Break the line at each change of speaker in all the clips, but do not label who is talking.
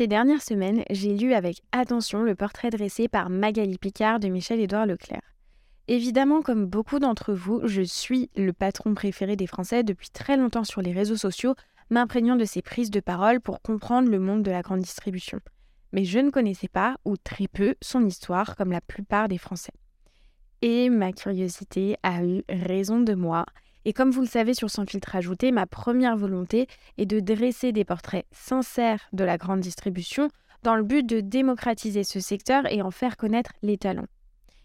Ces dernières semaines, j'ai lu avec attention le portrait dressé par Magali Picard de Michel-Édouard Leclerc. Évidemment, comme beaucoup d'entre vous, je suis le patron préféré des Français depuis très longtemps sur les réseaux sociaux, m'imprégnant de ses prises de parole pour comprendre le monde de la grande distribution. Mais je ne connaissais pas, ou très peu, son histoire comme la plupart des Français. Et ma curiosité a eu raison de moi, et comme vous le savez sur Sans filtre ajouté, ma première volonté est de dresser des portraits sincères de la grande distribution dans le but de démocratiser ce secteur et en faire connaître les talents.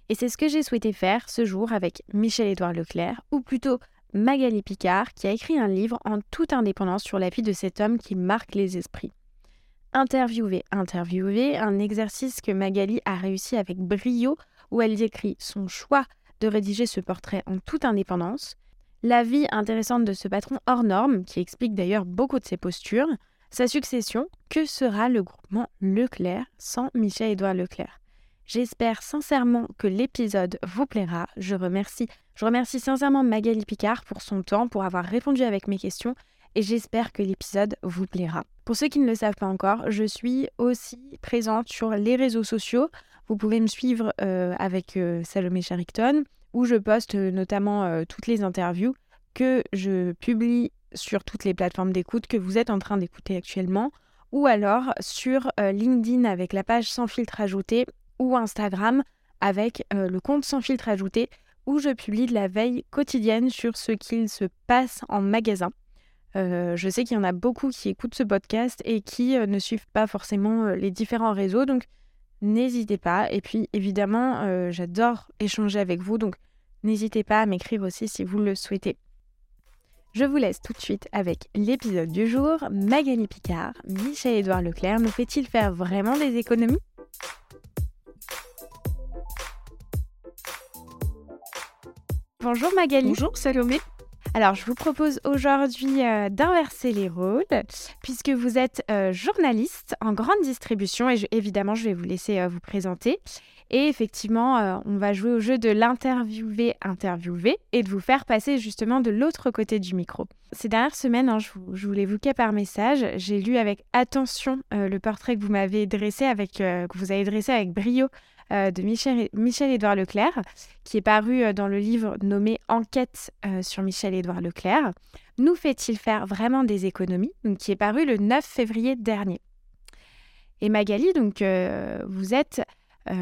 Et c'est ce que j'ai souhaité faire ce jour avec Michel-Édouard Leclerc, ou plutôt Magali Picard, qui a écrit un livre en toute indépendance sur la vie de cet homme qui marque les esprits. Interviewer, interviewer, un exercice que Magali a réussi avec brio, où elle décrit son choix de rédiger ce portrait en toute indépendance, la vie intéressante de ce patron hors norme, qui explique d'ailleurs beaucoup de ses postures, sa succession, que sera le groupement Leclerc sans Michel-Édouard Leclerc. J'espère sincèrement que l'épisode vous plaira. Je remercie, je remercie sincèrement Magali Picard pour son temps, pour avoir répondu avec mes questions et j'espère que l'épisode vous plaira. Pour ceux qui ne le savent pas encore, je suis aussi présente sur les réseaux sociaux. Vous pouvez me suivre euh, avec euh, Salomé Sherrington où je poste euh, notamment euh, toutes les interviews que je publie sur toutes les plateformes d'écoute que vous êtes en train d'écouter actuellement, ou alors sur euh, LinkedIn avec la page sans filtre ajouté, ou Instagram avec le compte sans filtre ajouté, où je publie de la veille quotidienne sur ce qu'il se passe en magasin. je sais qu'il y en a beaucoup qui écoutent ce podcast et qui ne suivent pas forcément les différents réseaux, donc n'hésitez pas. Et puis évidemment, j'adore échanger avec vous, donc N'hésitez pas à m'écrire aussi si vous le souhaitez. Je vous laisse tout de suite avec l'épisode du jour. Magali Picard, Michel-Édouard Leclerc, me fait-il faire vraiment des économies? Bonjour Magali.
Bonjour Salomé.
Alors, je vous propose aujourd'hui euh, d'inverser les rôles, puisque vous êtes euh, journaliste en grande distribution, et évidemment, je vais vous laisser euh, vous présenter. Et effectivement, on va jouer au jeu de l'interviewer, interviewer, et de vous faire passer justement de l'autre côté du micro. Ces dernières semaines, hein, je, vous, l'ai l'évoquais par message, j'ai lu avec attention le portrait que vous m'avez dressé, avec, que vous avez dressé avec brio euh, de Michel-Édouard Leclerc, qui est paru euh, dans le livre nommé Enquête euh, sur Michel-Édouard Leclerc. Nous fait-il faire vraiment des économies qui est paru le 9 février dernier. Et Magali, donc, vous êtes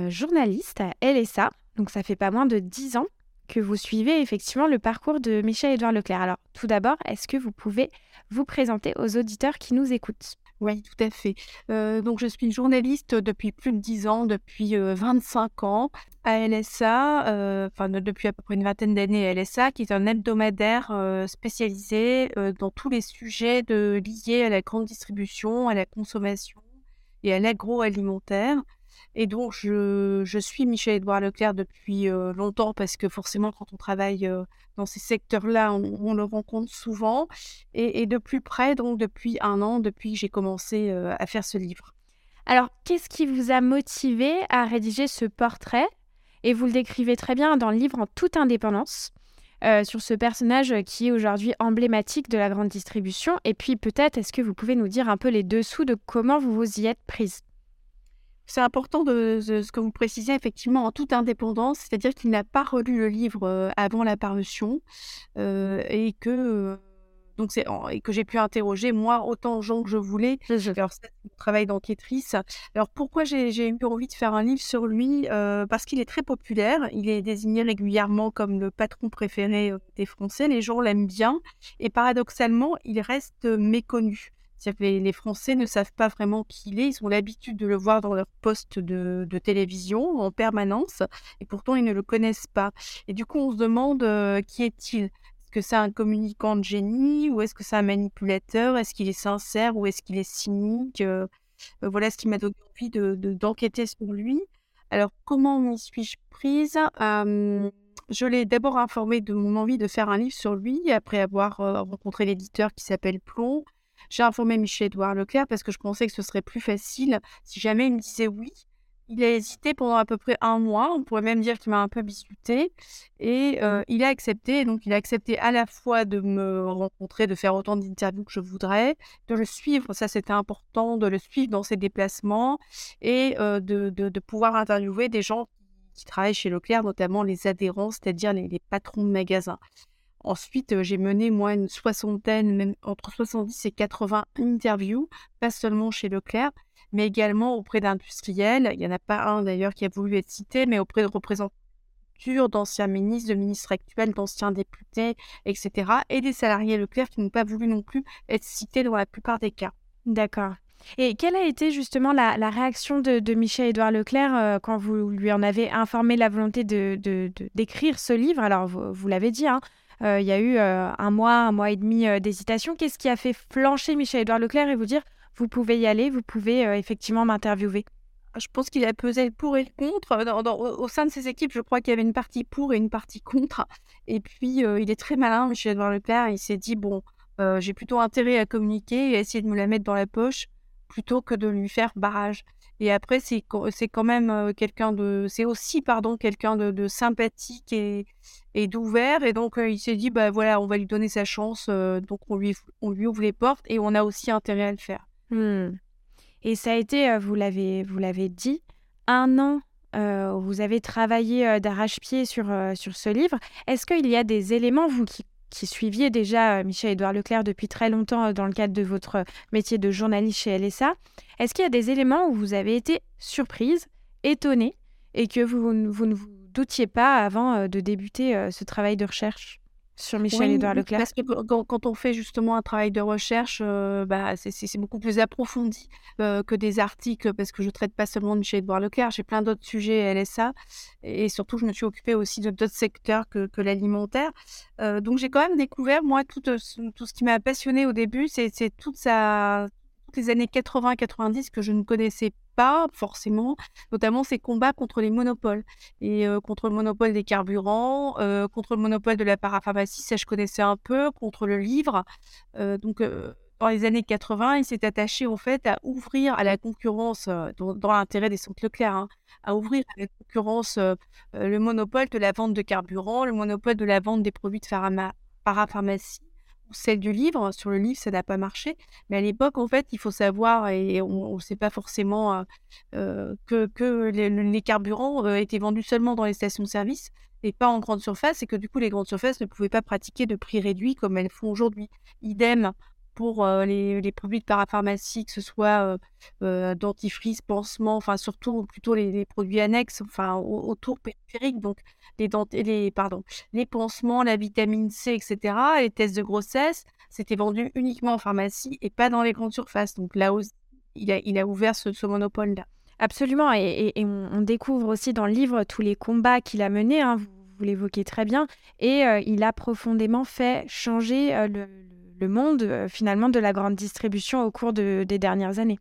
journaliste à LSA, donc ça fait pas moins de 10 ans que vous suivez effectivement le parcours de Michel-Édouard Leclerc. Alors, tout d'abord, est-ce que vous pouvez vous présenter aux auditeurs qui nous écoutent?
Oui, tout à fait. Donc, je suis journaliste depuis plus de 10 ans, depuis 25 euh, ans à LSA, enfin depuis à peu près une vingtaine d'années à LSA, qui est un hebdomadaire spécialisé dans tous les sujets liés à la grande distribution, à la consommation et à l'agroalimentaire. Et donc, je, suis Michel-Édouard Leclerc depuis longtemps parce que forcément, quand on travaille dans ces secteurs-là, on, le rencontre souvent. Et, de plus près, donc depuis un an, depuis que j'ai commencé à faire ce livre.
Alors, qu'est-ce qui vous a motivé à rédiger ce portrait? Et vous le décrivez très bien dans le livre en toute indépendance. sur ce personnage qui est aujourd'hui emblématique de la grande distribution. Et puis peut-être, est-ce que vous pouvez nous dire un peu les dessous de comment vous vous y êtes prise?
C'est important de, ce que vous précisez effectivement en toute indépendance, c'est-à-dire qu'il n'a pas relu le livre euh, avant la parution euh, et que euh, donc c'est et que j'ai pu interroger moi autant de gens que je voulais. Alors c'est mon travail d'enquêtrice. Alors pourquoi j'ai eu envie de faire un livre sur lui Parce qu'il est très populaire. Il est désigné régulièrement comme le patron préféré des Français. Les gens l'aiment bien et paradoxalement il reste méconnu. Que les, Français ne savent pas vraiment qui il est. Ils ont l'habitude de le voir dans leur poste de, télévision en permanence, et pourtant ils ne le connaissent pas. Et du coup, on se demande euh, qui est-il? Est-ce que c'est un communicant de génie ou est-ce que c'est un manipulateur? Est-ce qu'il est sincère ou est-ce qu'il est cynique euh, euh, Voilà ce qui m'a donné envie d'enquêter de, sur lui. Alors, comment m'y suis-je prise? Je l'ai d'abord informé de mon envie de faire un livre sur lui après avoir rencontré l'éditeur qui s'appelle Plomb j'ai informé Michel-Édouard Leclerc parce que je pensais que ce serait plus facile si jamais il me disait oui il a hésité pendant à peu près un mois. On pourrait même dire qu'il m'a un peu biscuité. Et euh, il a accepté. Donc, il a accepté à la fois de me rencontrer, de faire autant d'interviews que je voudrais, de le suivre. Ça, c'était important, de le suivre dans ses déplacements et euh, de, de, pouvoir interviewer des gens qui travaillent chez Leclerc, notamment les adhérents, c'est-à-dire les, les, patrons de magasins. Ensuite, euh, j'ai mené, moi, une soixantaine, même entre 70 et 80 interviews, pas seulement chez Leclerc, mais également auprès d'industriels. Il n'y en a pas un d'ailleurs qui a voulu être cité, mais auprès de représentants d'anciens ministres, de ministres actuels, d'anciens députés, etc. Et des salariés Leclerc qui n'ont pas voulu non plus être cités dans la plupart des cas.
D'accord. Et quelle a été justement la, réaction de, Michel-Édouard Leclerc euh, quand vous lui en avez informé la volonté de, d'écrire ce livre? Alors, vous, l'avez dit, hein, euh, il y a eu euh, un mois, un mois et demi d'hésitation. Qu'est-ce qui a fait flancher Michel-Édouard Leclerc et vous dire vous pouvez y aller, vous pouvez euh, effectivement m'interviewer?
Je pense qu'il a pesé pour et contre. au sein de ses équipes, je crois qu'il y avait une partie pour et une partie contre. Et puis, euh, il est très malin, Michel Edouard Leclerc. Il s'est dit, bon, euh, j'ai plutôt intérêt à communiquer et à essayer de me la mettre dans la poche plutôt que de lui faire barrage. Et après, c'est quand même quelqu'un de... C'est aussi, pardon, quelqu'un de, sympathique et, d'ouvert. Et donc, il s'est dit, bah voilà, on va lui donner sa chance. donc, on lui, on lui ouvre les portes et on a aussi intérêt à le faire.
Mmh. Et ça a été, vous l'avez, vous l'avez dit, un an. Euh, vous avez travaillé d'arrache-pied sur, sur ce livre. Est-ce qu'il y a des éléments, vous qui, qui suiviez déjà Michel-Édouard Leclerc depuis très longtemps dans le cadre de votre métier de journaliste chez LSA, est-ce qu'il y a des éléments où vous avez été surprise, étonnée, et que vous, vous ne vous doutiez pas avant de débuter ce travail de recherche? Sur Michel-Édouard Leclerc
Parce que quand, on fait justement un travail de recherche, euh, bah, c'est beaucoup plus approfondi euh, que des articles, parce que je ne traite pas seulement de Michel-Édouard Leclerc, j'ai plein d'autres sujets LSA, et surtout je me suis occupée aussi de d'autres secteurs que, l'alimentaire. Euh, donc j'ai quand même découvert, moi, tout, tout ce qui m'a passionné au début, c'est toute sa, les années 80-90 que je ne connaissais pas forcément, notamment ces combats contre les monopoles et euh, contre le monopole des carburants, euh, contre le monopole de la parapharmacie, ça je connaissais un peu, contre le livre. Euh, donc dans les années 80, il s'est attaché en fait à ouvrir à la concurrence, dans, l'intérêt des centres Leclerc, hein, à ouvrir à la concurrence le monopole de la vente de carburant, le monopole de la vente des produits de parapharmacie celle du livre. Sur le livre, ça n'a pas marché. Mais à l'époque, en fait, il faut savoir, et on ne sait pas forcément euh, euh, que, que les, carburants euh, étaient vendus seulement dans les stations-service et pas en grande surface, et que du coup, les grandes surfaces ne pouvaient pas pratiquer de prix réduits comme elles font aujourd'hui. Idem pour les, produits de parapharmacie, que ce soit dentifrice, pansement, enfin surtout plutôt les, produits annexes, enfin autour périphériques, donc les, pansements, la vitamine C, etc., les tests de grossesse, c'était vendu uniquement en pharmacie et pas dans les grandes surfaces. Donc là aussi, il a, ouvert ce, monopole-là.
Absolument, et, on, découvre aussi dans le livre tous les combats qu'il a menés, hein, vous, l'évoquez très bien, et il a profondément fait changer le monde euh, finalement de la grande distribution au cours des dernières années.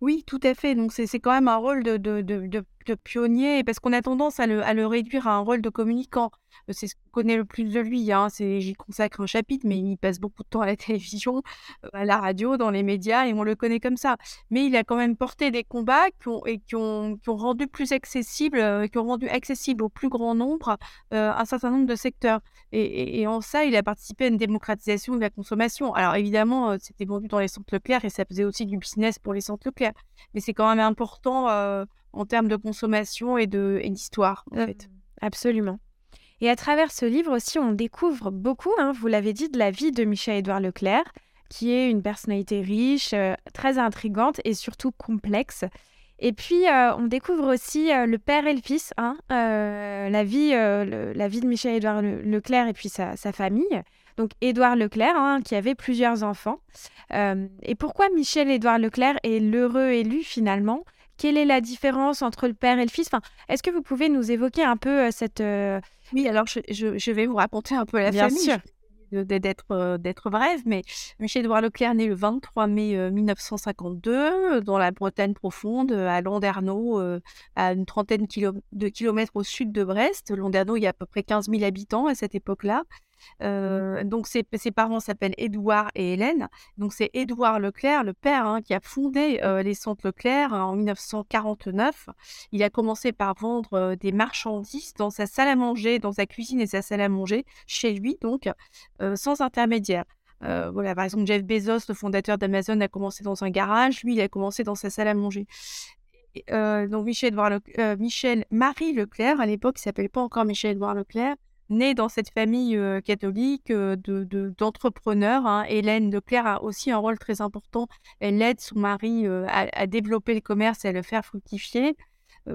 Oui, tout à fait. Donc c'est quand même un rôle de pionnier, parce qu'on a tendance à le, à le, réduire à un rôle de communicant. Euh, c'est ce qu'on connaît le plus de lui. Hein. J'y consacre un chapitre, mais il passe beaucoup de temps à la télévision, euh, à la radio, dans les médias, et on le connaît comme ça. Mais il a quand même porté des combats qui ont, et qui ont, qui ont rendu plus accessible, euh, qui ont rendu accessible au plus grand nombre un certain nombre de secteurs. Et, et, en ça, il a participé à une démocratisation de la consommation. Alors évidemment, c'était vendu dans les centres Leclerc et ça faisait aussi du business pour les centres Leclerc. Mais c'est quand même important en termes de consommation et d'histoire, en fait.
Absolument. Et à travers ce livre aussi, on découvre beaucoup, hein, vous l'avez dit, de la vie de Michel-Édouard Leclerc, qui est une personnalité riche, euh, très intrigante et surtout complexe. Et puis, euh, on découvre aussi euh, le père et le fils, hein, la, vie, la vie de Michel-Édouard Leclerc et puis sa, famille. Donc, Édouard Leclerc, hein, qui avait plusieurs enfants. et pourquoi Michel-Édouard Leclerc est l'heureux élu finalement? Quelle est la différence entre le père et le fils? Enfin, Est-ce que vous pouvez nous évoquer un peu euh, cette... Euh,
oui, alors je, vais vous raconter un peu la Bien famille. D'être euh, d'être brève, mais Michel-Édouard Leclerc né le 23 mai 1952 dans la Bretagne profonde, à Landerneau, à une trentaine de kilomètres au sud de Brest. Landerneau, il y a à peu près 15 000 habitants à cette époque-là. Euh, donc ses, parents s'appellent Édouard et Hélène. Donc c'est Édouard Leclerc, le père, hein, qui a fondé euh, les centres Leclerc en 1949. Il a commencé par vendre euh, des marchandises dans sa salle à manger, dans sa cuisine et sa salle à manger, chez lui, donc sans intermédiaire. voilà, par exemple, Jeff Bezos, le fondateur d'Amazon, a commencé dans un garage. Lui, il a commencé dans sa salle à manger. donc Michel, Michel Marie Leclerc, à l'époque, il s'appelait pas encore Michel Edouard Leclerc, née dans cette famille catholique de, d'entrepreneurs. Hein. Hélène Leclerc a aussi un rôle très important. Elle aide son mari à, développer le commerce et à le faire fructifier.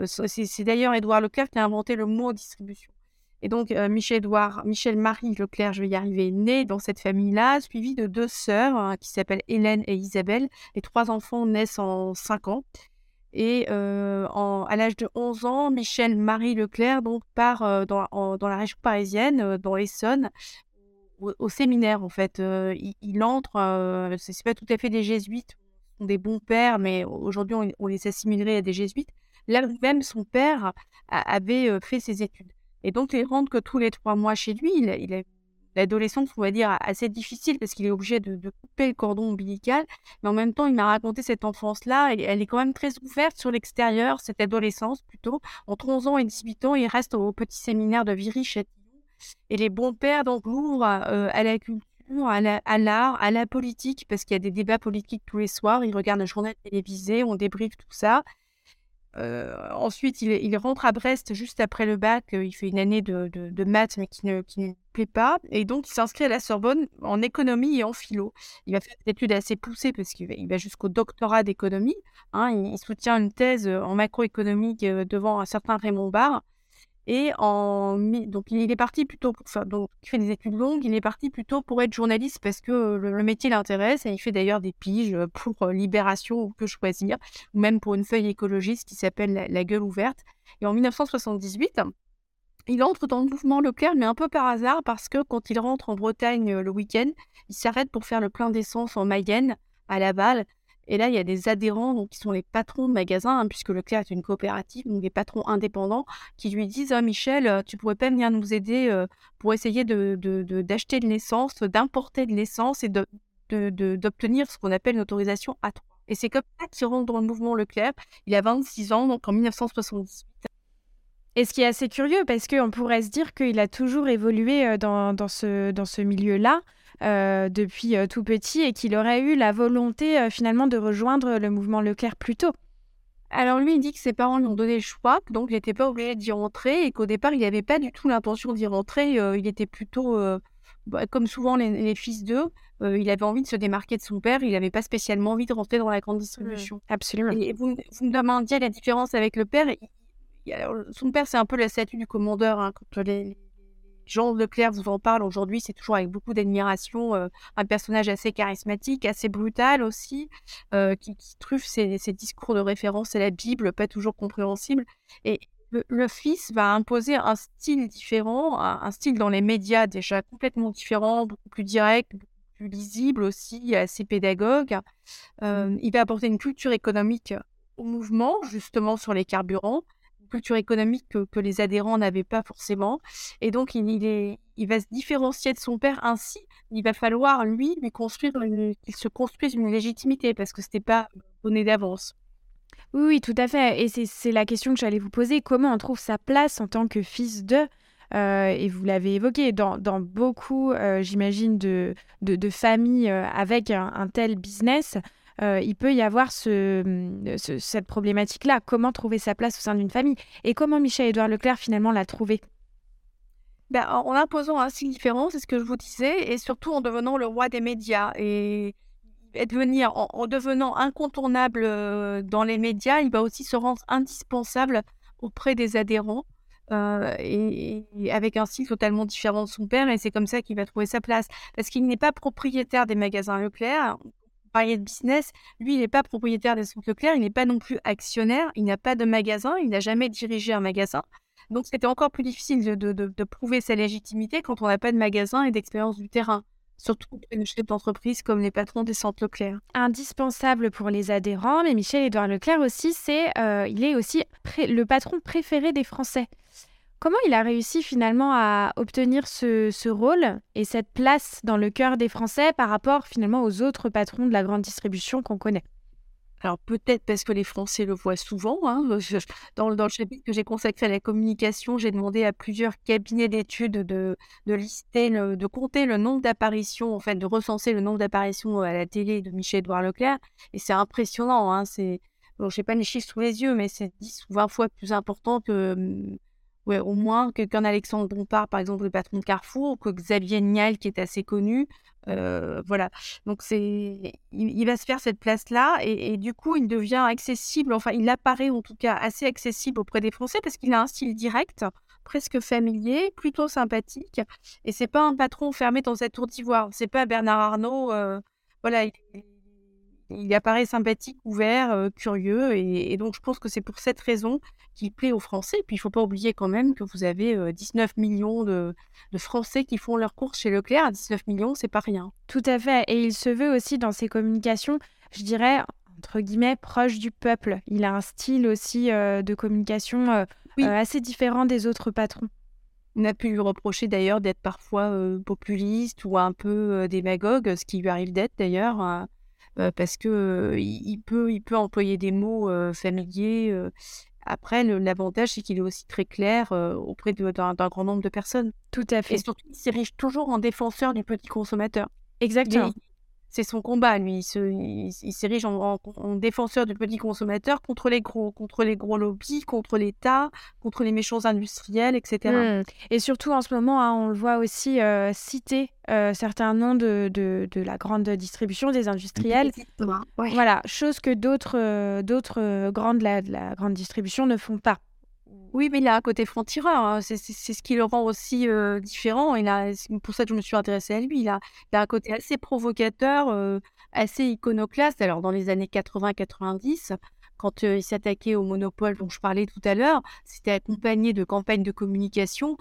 c'est, d'ailleurs Édouard Leclerc qui a inventé le mot distribution. Et donc Michel Edouard, Michel Marie Leclerc, je vais y arriver, née dans cette famille-là, suivie de deux sœurs hein, qui s'appellent Hélène et Isabelle. Les trois enfants naissent en cinq ans. Et à l'âge de 11 ans, Michel Marie Leclerc donc, part dans, la région parisienne, dans l'Essonne, au, séminaire en fait. Il, entre, ce n'est pas tout à fait des jésuites, sont des bons pères, mais aujourd'hui on, les assimilerait à des jésuites. Là même, son père avait fait ses études. Et donc, il rentre que tous les trois mois chez lui. Il, l'adolescence, on va dire, assez difficile parce qu'il est obligé de, couper le cordon ombilical. Mais en même temps, il m'a raconté cette enfance-là. Elle est quand même très ouverte sur l'extérieur, cette adolescence plutôt. Entre 11 ans et 18 ans, il reste au petit séminaire de Viry-Châtillon. Et les bons pères, donc, l'ouvrent euh, à la culture, à l'art, à, la politique, parce qu'il y a des débats politiques tous les soirs. Il regarde le journal télévisé, on débriefe tout ça. Euh, ensuite, il, rentre à Brest juste après le bac. Euh, il fait une année de, maths, mais qui ne, qui plaît pas. Et donc, il s'inscrit à la Sorbonne en économie et en philo. Il va faire des études assez poussées parce qu'il va, jusqu'au doctorat d'économie. Hein. il, soutient une thèse en macroéconomie euh, devant un certain Raymond Barre. Et donc, il est parti plutôt pour ça. Donc, il fait des études longues. Il est parti plutôt pour être journaliste parce que le, métier l'intéresse. Et il fait d'ailleurs des piges pour euh, Libération ou Que Choisir, ou même pour une feuille écologiste qui s'appelle la, Gueule ouverte. Et en 1978, il entre dans le mouvement Leclerc, mais un peu par hasard, parce que quand il rentre en Bretagne euh, le week-end, il s'arrête pour faire le plein d'essence en Mayenne, à Laval. Et là, il y a des adhérents, qui sont les patrons de magasins, hein, puisque Leclerc est une coopérative, donc des patrons indépendants, qui lui disent «Ah, Michel, euh, tu pourrais pas venir nous aider euh, pour essayer d'acheter de, de, de l'essence, d'importer de l'essence et d'obtenir ce qu'on appelle une autorisation A3. Et c'est comme ça qu'il rentre dans le mouvement Leclerc. Il a 26 ans, donc en 1978.
Et ce qui est assez curieux, parce qu'on pourrait se dire qu'il a toujours évolué euh, dans, dans ce milieu-là. Euh, depuis euh, tout petit et qu'il aurait eu la volonté euh, finalement de rejoindre le mouvement Leclerc plus tôt.
Alors lui, il dit que ses parents lui ont donné le choix, donc il n'était pas obligé d'y rentrer et qu'au départ, il n'avait pas du tout l'intention d'y rentrer. il était plutôt, bah, comme souvent les, fils d'eux, il avait envie de se démarquer de son père, il n'avait pas spécialement envie de rentrer dans la grande distribution.
Mmh, absolument.
Et vous, me demandiez la différence avec le père. son père, c'est un peu la statue du commandeur. Hein, quand les, Jean Leclerc vous en parle aujourd'hui, c'est toujours avec beaucoup d'admiration, euh, un personnage assez charismatique, assez brutal aussi, euh, qui, truffe ses, discours de référence à la Bible, pas toujours compréhensible. Et le, fils va imposer un style différent, un, style dans les médias déjà complètement différent, beaucoup plus direct, beaucoup plus lisible aussi, assez pédagogue. Euh, il va apporter une culture économique au mouvement, justement sur les carburants culture économique que, les adhérents n'avaient pas forcément. Et donc, il, va se différencier de son père ainsi. Il va falloir, lui, lui construire qu'il se construise une légitimité parce que ce n'était pas donné d'avance.
Oui, oui, tout à fait. Et c'est la question que j'allais vous poser. Comment on trouve sa place en tant que fils de euh, et vous l'avez évoqué, dans, dans beaucoup, euh, j'imagine, de, de, familles euh, avec un, tel business, euh, il peut y avoir mm, ce, cette problématique-là. Comment trouver sa place au sein d'une famille? Et comment Michel-Édouard Leclerc finalement l'a trouvé?
Ben, en imposant un style différent, c'est ce que je vous disais, et surtout en devenant le roi des médias. Et, devenir, en, devenant incontournable euh, dans les médias, il va aussi se rendre indispensable auprès des adhérents. Euh, et, avec un style totalement différent de son père, et c'est comme ça qu'il va trouver sa place. Parce qu'il n'est pas propriétaire des magasins Leclerc, de business, lui, il n'est pas propriétaire des centres Leclerc, il n'est pas non plus actionnaire, il n'a pas de magasin, il n'a jamais dirigé un magasin. Donc, c'était encore plus difficile de, prouver sa légitimité quand on n'a pas de magasin et d'expérience du terrain, surtout pour une chef d'entreprise comme les patrons des centres Leclerc.
Indispensable pour les adhérents, mais Michel-Édouard Leclerc aussi, c'est, euh, il est aussi le patron préféré des Français. Comment il a réussi finalement à obtenir ce, rôle et cette place dans le cœur des Français par rapport finalement aux autres patrons de la grande distribution qu'on connaît?
Alors peut-être parce que les Français le voient souvent. Hein, dans, le chapitre que j'ai consacré à la communication, j'ai demandé à plusieurs cabinets d'études de, lister, de compter le nombre d'apparitions, en fait, de recenser le nombre d'apparitions à la télé de Michel-Édouard Leclerc. Et c'est impressionnant. Hein, c'est, bon, je n'ai pas les chiffres sous les yeux, mais c'est 10 ou 20 fois plus important que, mmh, ouais, au moins qu'un Alexandre Bompard, par exemple, le patron de Carrefour, ou que Xavier Niel, qui est assez connu. Euh, voilà. Donc, c'est, il, va se faire cette place-là et, du coup, il devient accessible, enfin, il apparaît en tout cas assez accessible auprès des Français parce qu'il a un style direct, presque familier, plutôt sympathique. Et c'est pas un patron fermé dans cette tour d'ivoire. C'est pas Bernard Arnault. Euh, voilà, il, il apparaît sympathique, ouvert, euh, curieux. Et, donc, je pense que c'est pour cette raison qu'il plaît aux Français. Puis, il ne faut pas oublier quand même que vous avez 19 euh, millions de, Français qui font leurs courses chez Leclerc. 19 millions, c'est pas rien.
Tout à fait. Et il se veut aussi dans ses communications, je dirais, entre guillemets, proche du peuple. Il a un style aussi euh, de communication assez différent des autres patrons.
On a pu lui reprocher d'ailleurs d'être parfois populiste ou un peu démagogue, ce qui lui arrive d'être d'ailleurs parce que il, peut, il peut employer des mots familiers. Après, l'avantage, c'est qu'il est aussi très clair auprès d'un grand nombre de personnes.
Tout à fait.
Et surtout, il s'érige toujours en défenseur du petit consommateur.
Exactement
c'est son combat, lui. Il, s'érige en, défenseur du petit consommateur contre les gros, contre les gros lobbies, contre l'État, contre les méchants industriels, etc.
Mmh. Et surtout en ce moment, hein, on le voit aussi euh, citer euh, certains noms de, de, la grande distribution, des industriels. Voilà, chose que d'autres euh, d'autres grandes la, de la grande distribution ne font pas.
Oui, mais il a un côté franc-tireur. Hein. C'est ce qui le rend aussi différent. Il a, c'est pour ça que je me suis intéressée à lui. Il a, un côté assez provocateur, assez iconoclaste. Alors, dans les années 80-90, quand il s'attaquait au monopole dont je parlais tout à l'heure, c'était accompagné de campagnes de communication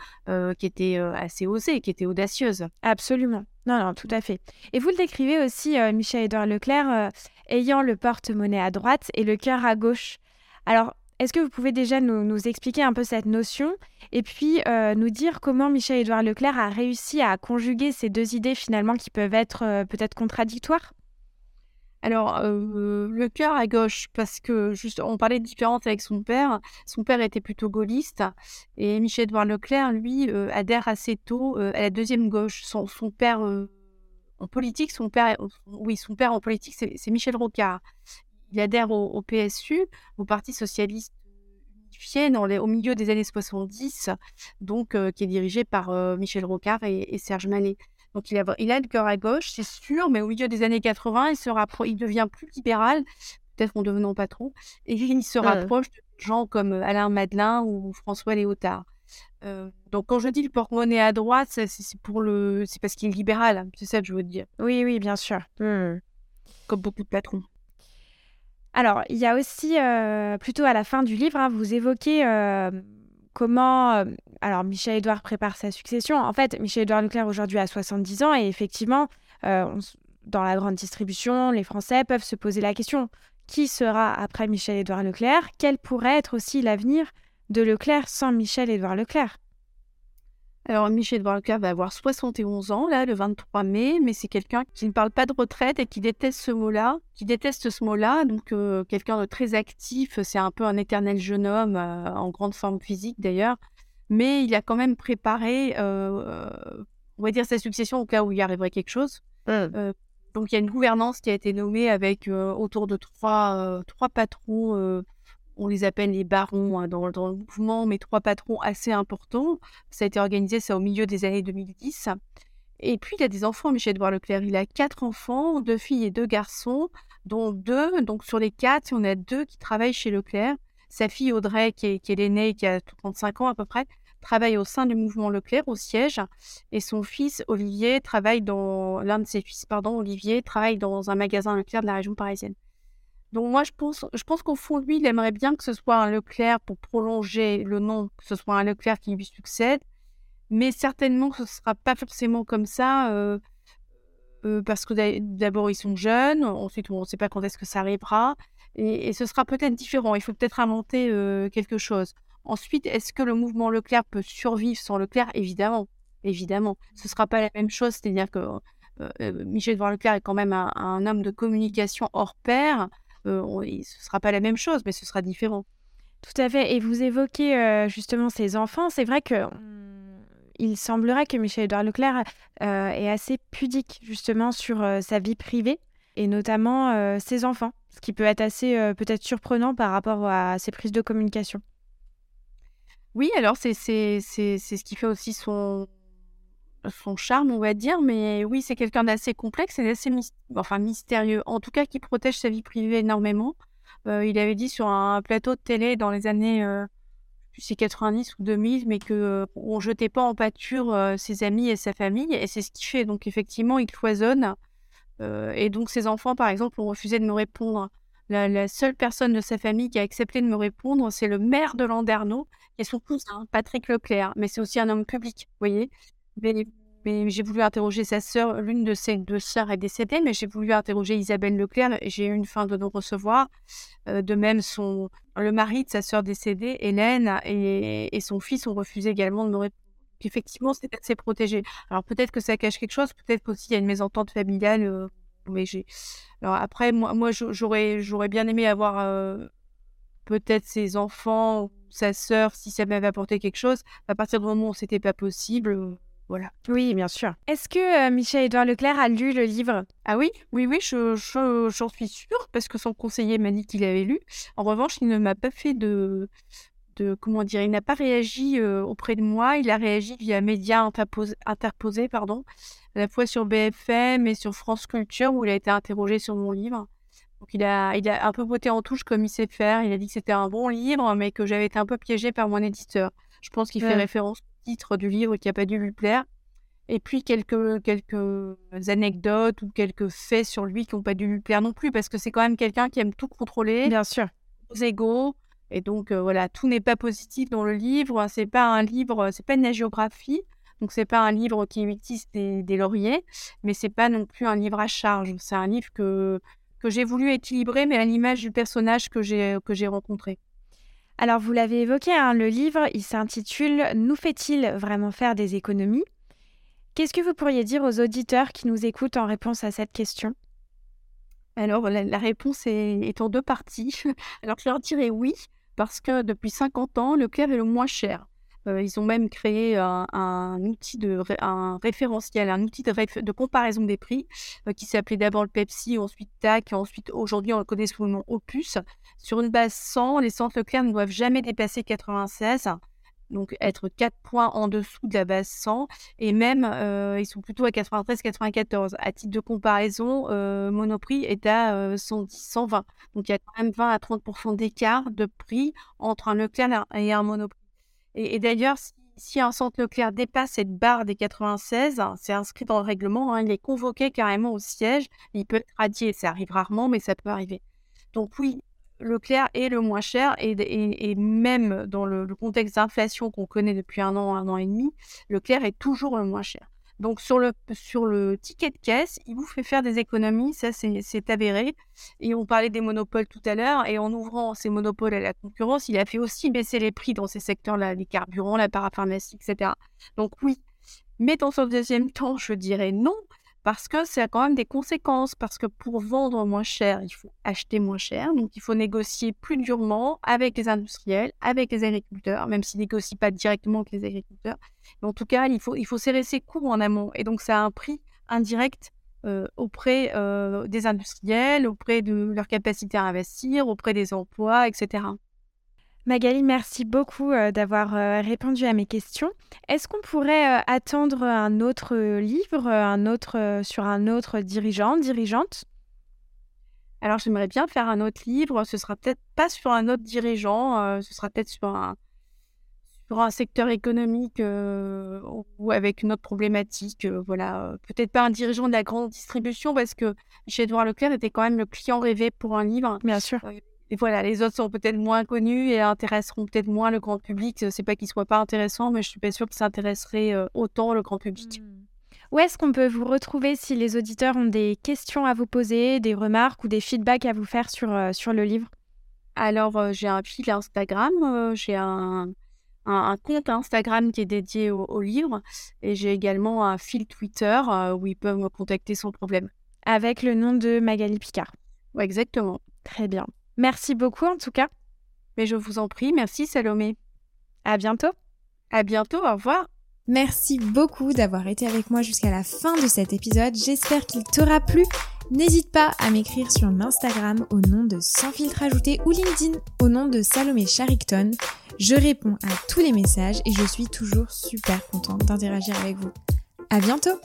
qui étaient assez osées, qui étaient audacieuses.
Absolument. Non, non, tout à fait. Et vous le décrivez aussi, Michel-Édouard Leclerc, ayant le porte-monnaie à droite et le cœur à gauche. Alors, est-ce que vous pouvez déjà nous, expliquer un peu cette notion et puis euh, nous dire comment Michel-Édouard Leclerc a réussi à conjuguer ces deux idées finalement qui peuvent être euh, peut-être contradictoires?
Alors, euh, le cœur à gauche, parce que juste, on parlait de différence avec son père. Son père était plutôt gaulliste et Michel-Édouard Leclerc, lui, adhère assez tôt à la deuxième gauche. Son, son père en politique, son père, oui, son père en politique, c'est Michel Rocard il adhère au, PSU, au Parti socialiste unifié, dans les, au milieu des années 70, donc euh, qui est dirigé par euh, Michel Rocard et, Serge Manet. Donc il a, il a le cœur à gauche, c'est sûr, mais au milieu des années 80, il, se il devient plus libéral, peut-être en devenant patron, et il se rapproche de gens comme euh, Alain Madelin ou François Léotard. donc quand je dis le porte-monnaie à droite, c'est pour le, c'est parce qu'il est libéral, c'est ça que je veux dire.
Oui, oui, bien sûr. Mmh.
Comme beaucoup de patrons.
Alors, il y a aussi, euh, plutôt à la fin du livre, hein, vous évoquez euh, comment. Euh, alors, Michel-Édouard prépare sa succession. En fait, Michel-Édouard Leclerc aujourd'hui a 70 ans et effectivement, dans la grande distribution, les Français peuvent se poser la question qui sera après Michel-Édouard Leclerc? Quel pourrait être aussi l'avenir de Leclerc sans Michel-Édouard Leclerc?
Alors, Michel Leclerc va avoir 71 ans, là, le 23 mai, mais c'est quelqu'un qui ne parle pas de retraite et qui déteste ce mot-là, qui déteste ce mot-là, donc euh, quelqu'un de très actif, c'est un peu un éternel jeune homme, euh, en grande forme physique d'ailleurs, mais il a quand même préparé, euh, on va dire, sa succession au cas où il arriverait quelque chose. Mmh. donc, il y a une gouvernance qui a été nommée avec autour de trois, trois patrons on les appelle les barons hein, dans, le mouvement, mais trois patrons assez importants. Ça a été organisé, ça au milieu des années 2010. Et puis, il a des enfants, Michel-Edouard Leclerc. Il a quatre enfants, deux filles et deux garçons, dont deux, donc sur les quatre, en a deux qui travaillent chez Leclerc. Sa fille Audrey, qui est, qui est l'aînée, qui a 35 ans à peu près, travaille au sein du mouvement Leclerc, au siège. Et son fils, Olivier, travaille dans, l'un de ses fils, pardon, Olivier, travaille dans un magasin Leclerc de la région parisienne. Donc moi, je pense, je pense qu'au fond, lui, il aimerait bien que ce soit un Leclerc pour prolonger le nom, que ce soit un Leclerc qui lui succède. Mais certainement ce ne sera pas forcément comme ça, euh, euh, parce que d'abord, ils sont jeunes, ensuite, on ne sait pas quand est-ce que ça arrivera. Et, ce sera peut-être différent. Il faut peut-être inventer euh, quelque chose. Ensuite, est-ce que le mouvement Leclerc peut survivre sans Leclerc? Évidemment, évidemment. Ce ne sera pas la même chose, c'est-à-dire que Michel Edouard Leclerc est quand même un, homme de communication hors pair. Ce ne sera pas la même chose, mais ce sera différent.
Tout à fait. Et vous évoquez justement ses enfants. C'est vrai que il semblerait que Michel-Édouard Leclerc euh, est assez pudique justement sur euh, sa vie privée et notamment euh, ses enfants, ce qui peut être assez peut-être surprenant par rapport à ses prises de communication.
Oui, alors c'est ce qui fait aussi son, son charme, on va dire, mais oui, c'est quelqu'un d'assez complexe et d'assez enfin, mystérieux, en tout cas qui protège sa vie privée énormément. il avait dit sur un plateau de télé dans les années c'est 90 ou 2000, mais que euh, on jetait pas en pâture euh, ses amis et sa famille, et c'est ce qu'il fait. Donc effectivement, il cloisonne, euh, et donc ses enfants, par exemple, ont refusé de me répondre. La, seule personne de sa famille qui a accepté de me répondre, c'est le maire de Landerneau, est son cousin, Patrick Leclerc, mais c'est aussi un homme public, vous voyez. Mais, j'ai voulu interroger sa sœur, l'une de ses deux sœurs est décédée, mais j'ai voulu interroger Isabelle Leclerc et j'ai eu une fin de non-recevoir. de même, son, le mari de sa sœur décédée, Hélène, et, son fils ont refusé également de me répondre. Effectivement, c'est assez protégé. Alors peut-être que ça cache quelque chose, peut-être qu'aussi il y a une mésentente familiale. Euh, mais j'ai. Alors après, moi, moi j'aurais, j'aurais bien aimé avoir euh, peut-être ses enfants sa sœur si ça m'avait apporté quelque chose. À partir du moment où c'était pas possible, euh, voilà.
Oui, bien sûr. Est-ce que Michel-Édouard Leclerc a lu le livre?
Ah oui, oui, oui, j'en je, suis sûre parce que son conseiller m'a dit qu'il avait lu. En revanche, il ne m'a pas fait de, de comment dire, il n'a pas réagi auprès de moi. Il a réagi via médias interposés, pardon, à la fois sur BFM et sur France Culture où il a été interrogé sur mon livre. Donc il a, il a un peu voté en touche comme il sait faire. Il a dit que c'était un bon livre, mais que j'avais été un peu piégée par mon éditeur. Je pense qu'il fait référence titre du livre qui n'a pas dû lui plaire. Et puis quelques, quelques anecdotes ou quelques faits sur lui qui n'ont pas dû lui plaire non plus, parce que c'est quand même quelqu'un qui aime tout contrôler.
Bien sûr.
Aux égaux. Et donc euh, voilà, tout n'est pas positif dans le livre. C'est pas un livre, c'est pas une géographie. Donc c'est pas un livre qui utilise des, des lauriers, mais c'est pas non plus un livre à charge. C'est un livre que que j'ai voulu équilibrer, mais à l'image du personnage que j'ai que j'ai rencontré.
Alors, vous l'avez évoqué, hein, le livre, il s'intitule Nous fait-il vraiment faire des économies? Qu'est-ce que vous pourriez dire aux auditeurs qui nous écoutent en réponse à cette question?
Alors, la, réponse est, en deux parties. Alors, je leur dirais oui, parce que depuis 50 ans, le clair est le moins cher. Euh, ils ont même créé un, outil de un référentiel, un outil de, comparaison des prix euh, qui s'appelait d'abord le Pepsi, ensuite TAC, et ensuite aujourd'hui on le connaît sous le nom Opus. Sur une base 100, les centres Leclerc ne doivent jamais dépasser 96 donc être 4 points en dessous de la base 100, et même euh, ils sont plutôt à 93-94. À titre de comparaison, Monoprix est à 110-120. Donc il y a quand même 20 à 30% d'écart de prix entre un Leclerc et un Monoprix. Et, d'ailleurs, si, un centre Leclerc dépasse cette barre des 96, c'est inscrit dans le règlement, hein, il est convoqué carrément au siège, il peut être radié, ça arrive rarement, mais ça peut arriver. Donc oui, Leclerc est le moins cher et, même dans le, le contexte d'inflation qu'on connaît depuis un an, un an et demi, Leclerc est toujours le moins cher. Donc sur le, ticket de caisse, il vous fait faire des économies, ça c'est avéré. Et on parlait des monopoles tout à l'heure, et en ouvrant ces monopoles à la concurrence, il a fait aussi baisser les prix dans ces secteurs-là, les carburants, la parapharmacie, etc. Donc oui, mais dans ce deuxième temps, je dirais non, parce que a quand même des conséquences, parce que pour vendre moins cher, il faut acheter moins cher, donc il faut négocier plus durement avec les industriels, avec les agriculteurs, même s'ils négocient pas directement avec les agriculteurs. En tout cas, il faut, il faut serrer ses coûts en amont, et donc ça a un prix indirect euh, auprès euh, des industriels, auprès de leur capacité à investir, auprès des emplois, etc.
Magali, merci beaucoup euh, d'avoir euh, répondu à mes questions. Est-ce qu'on pourrait euh, attendre un autre livre, un autre sur un autre dirigeant, dirigeante?
Alors j'aimerais bien faire un autre livre. Ce sera peut-être pas sur un autre dirigeant, ce sera peut-être sur un sur un secteur économique ou avec une autre problématique. voilà, peut-être pas un dirigeant de la grande distribution parce que chez Edouard Leclerc était quand même le client rêvé pour un livre.
Bien sûr.
Et voilà, les autres sont peut-être moins connus et intéresseront peut-être moins le grand public. C'est pas qu'ils soient pas intéressants, mais je suis pas sûre que ça intéresserait euh, autant le grand public.
Mmh. Où est-ce qu'on peut vous retrouver si les auditeurs ont des questions à vous poser, des remarques ou des feedbacks à vous faire sur, euh, sur le livre?
Alors, j'ai un fil Instagram, j'ai un, un, compte Instagram qui est dédié au, livre et j'ai également un fil Twitter où ils peuvent me contacter sans problème.
Avec le nom de Magali Picard.
Ouais, exactement.
Très bien. Merci beaucoup en tout cas.
Mais je vous en prie, merci Salomé.
À bientôt.
À bientôt, au revoir.
Merci beaucoup d'avoir été avec moi jusqu'à la fin de cet épisode. J'espère qu'il t'aura plu. N'hésite pas à m'écrire sur Instagram au nom de Sans filtre ajouté ou LinkedIn au nom de Salomé Charicton. Je réponds à tous les messages et je suis toujours super contente d'interagir avec vous. À bientôt!